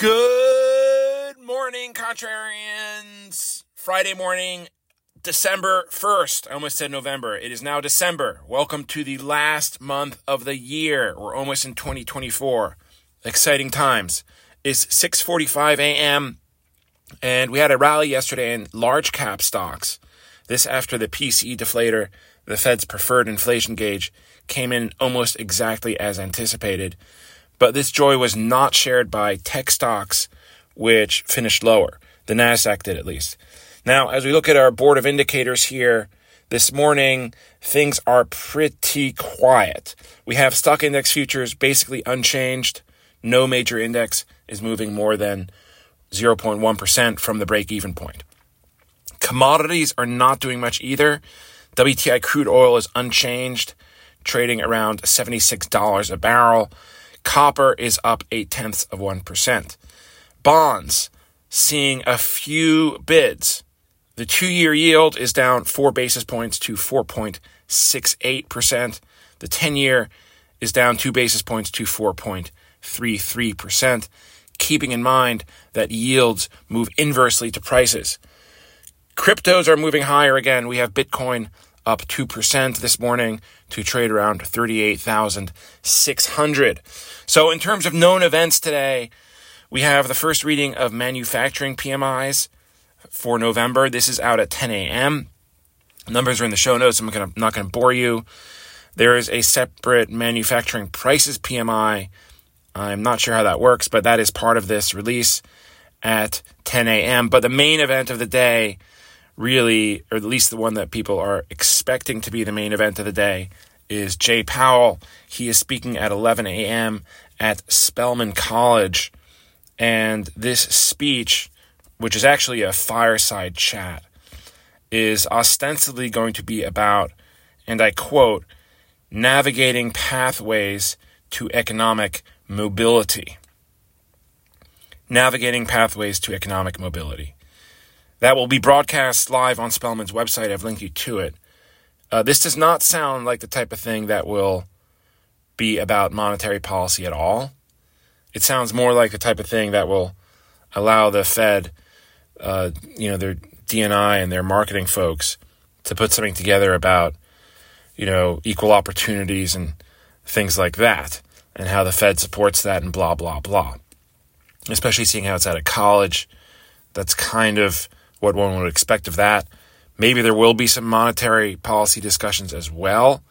Good morning, contrarians. Friday morning, December 1st. I almost said November. It is now December. Welcome to the last month of the year. We're almost in 2024. Exciting times. It's 6:45 a.m. and we had a rally yesterday in large cap stocks. This after the PCE deflator, the Fed's preferred inflation gauge, came in almost exactly as anticipated. But this joy was not shared by tech stocks, which finished lower. The NASDAQ did at least. Now, as we look at our board of indicators here, this morning, things are pretty quiet. We have stock index futures basically unchanged. No major index is moving more than 0.1% from the break even point. Commodities are not doing much either. WTI crude oil is unchanged, trading around $76 a barrel. Copper is up eight tenths of 1%. Bonds seeing a few bids. The two year yield is down four basis points to 4.68%. The 10 year is down two basis points to 4.33%, keeping in mind that yields move inversely to prices. Cryptos are moving higher again. We have Bitcoin up 2% this morning to trade around 38,600. So, in terms of known events today, we have the first reading of manufacturing PMIs for November. This is out at 10 a.m. Numbers are in the show notes. I'm gonna, not going to bore you. There is a separate manufacturing prices PMI. I'm not sure how that works, but that is part of this release at 10 a.m. But the main event of the day really, or at least the one that people are expecting to be the main event of the day, is Jay Powell. He is speaking at 11 a.m. at Spelman College. And this speech, which is actually a fireside chat, is ostensibly going to be about, and I quote, navigating pathways to economic mobility. Navigating pathways to economic mobility that will be broadcast live on Spelman's website. I've linked you to it. Uh, this does not sound like the type of thing that will be about monetary policy at all. It sounds more like the type of thing that will allow the Fed, uh, you know, their DEI and their marketing folks to put something together about, you know, equal opportunities and things like that, and how the Fed supports that and blah, blah, blah. Especially seeing how it's out of college. That's kind of what one would expect of that. Maybe there will be some monetary policy discussions as well.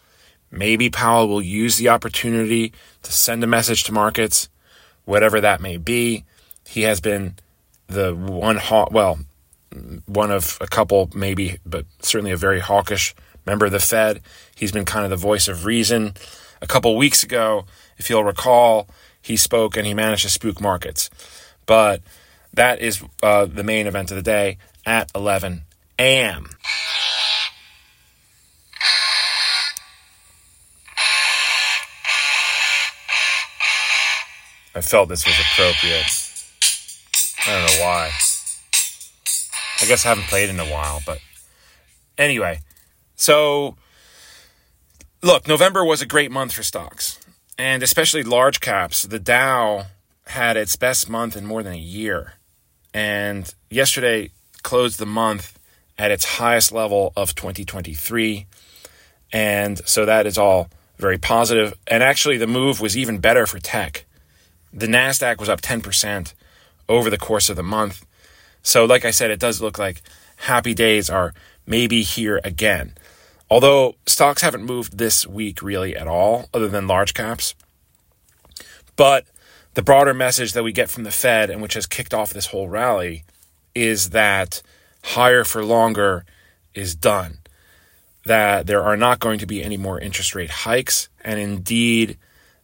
Maybe Powell will use the opportunity to send a message to markets, whatever that may be. He has been the one, hawk, well, one of a couple, maybe, but certainly a very hawkish member of the Fed. He's been kind of the voice of reason. A couple weeks ago, if you'll recall, he spoke and he managed to spook markets. But that is uh, the main event of the day at 11 a.m. I felt this was appropriate. I don't know why. I guess I haven't played in a while, but anyway. So, look, November was a great month for stocks, and especially large caps. The Dow had its best month in more than a year. And yesterday, closed the month at its highest level of 2023. And so that is all very positive. And actually, the move was even better for tech. The NASDAQ was up 10% over the course of the month. So, like I said, it does look like happy days are maybe here again. Although stocks haven't moved this week really at all, other than large caps. But the broader message that we get from the Fed and which has kicked off this whole rally is that higher for longer is done. That there are not going to be any more interest rate hikes, and indeed,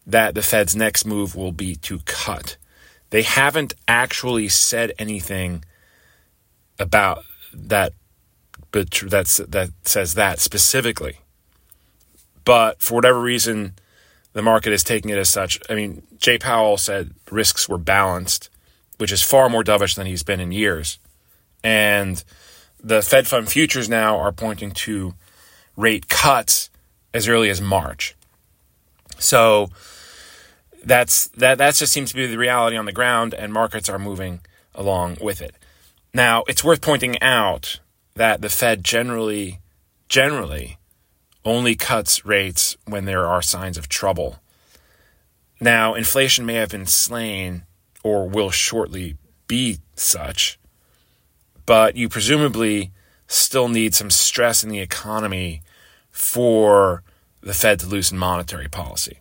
that the Fed's next move will be to cut. They haven't actually said anything about that, but that's that says that specifically. But for whatever reason, the market is taking it as such. I mean, Jay Powell said risks were balanced, which is far more dovish than he's been in years. And the Fed fund futures now are pointing to rate cuts as early as March. So that's that that just seems to be the reality on the ground, and markets are moving along with it. Now, it's worth pointing out that the Fed generally generally only cuts rates when there are signs of trouble. Now, inflation may have been slain or will shortly be such, but you presumably still need some stress in the economy for the Fed to loosen monetary policy.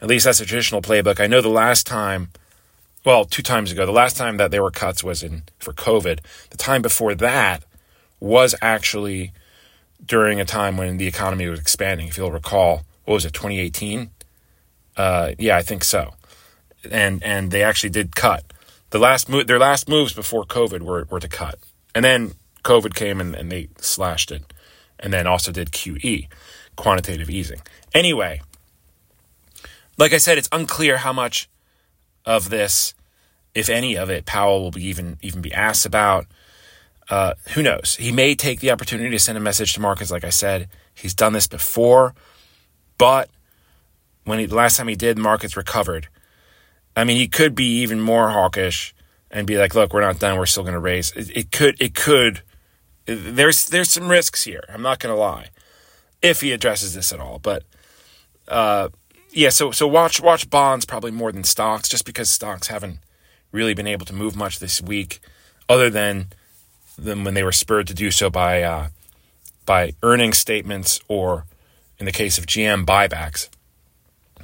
At least that's a traditional playbook. I know the last time, well, two times ago, the last time that there were cuts was in for COVID. The time before that was actually during a time when the economy was expanding. If you'll recall, what was it, 2018? Uh, yeah, I think so. And and they actually did cut. The last move, their last moves before COVID were, were to cut. And then COVID came and, and they slashed it. And then also did QE, quantitative easing. Anyway, like I said, it's unclear how much of this, if any of it, Powell will be even even be asked about. Uh, who knows? He may take the opportunity to send a message to markets. Like I said, he's done this before, but when he, the last time he did, markets recovered. I mean, he could be even more hawkish and be like, "Look, we're not done. We're still going to raise." It, it, could. It could. There's there's some risks here. I'm not going to lie, if he addresses this at all. But uh, yeah, so so watch watch bonds probably more than stocks, just because stocks haven't really been able to move much this week, other than them when they were spurred to do so by uh, by earnings statements or, in the case of GM, buybacks.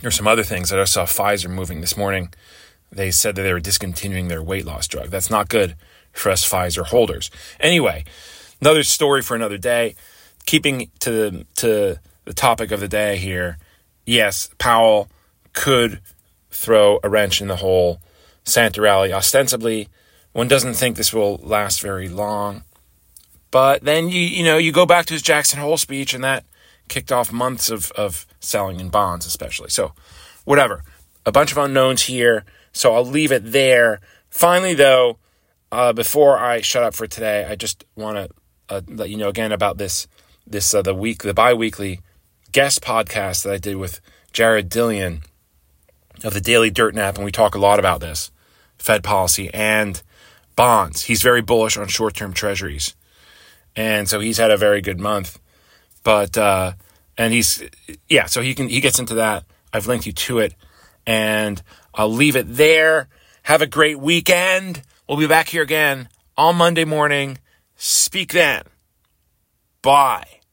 There's some other things that I saw Pfizer moving this morning. They said that they were discontinuing their weight loss drug. That's not good for us Pfizer holders. Anyway, another story for another day. Keeping to the, to the topic of the day here, yes, Powell could throw a wrench in the whole Santa rally. Ostensibly, one doesn't think this will last very long. But then you you know you go back to his Jackson Hole speech, and that kicked off months of of selling in bonds, especially. So, whatever. A bunch of unknowns here. So I'll leave it there. Finally, though, uh, before I shut up for today, I just want to uh, let you know again about this this uh, the week the biweekly guest podcast that I did with Jared Dillian of the Daily Dirt Nap, and we talk a lot about this Fed policy and bonds. He's very bullish on short term treasuries. And so he's had a very good month. But, uh, and he's, yeah, so he can, he gets into that. I've linked you to it and I'll leave it there. Have a great weekend. We'll be back here again on Monday morning. Speak then. Bye.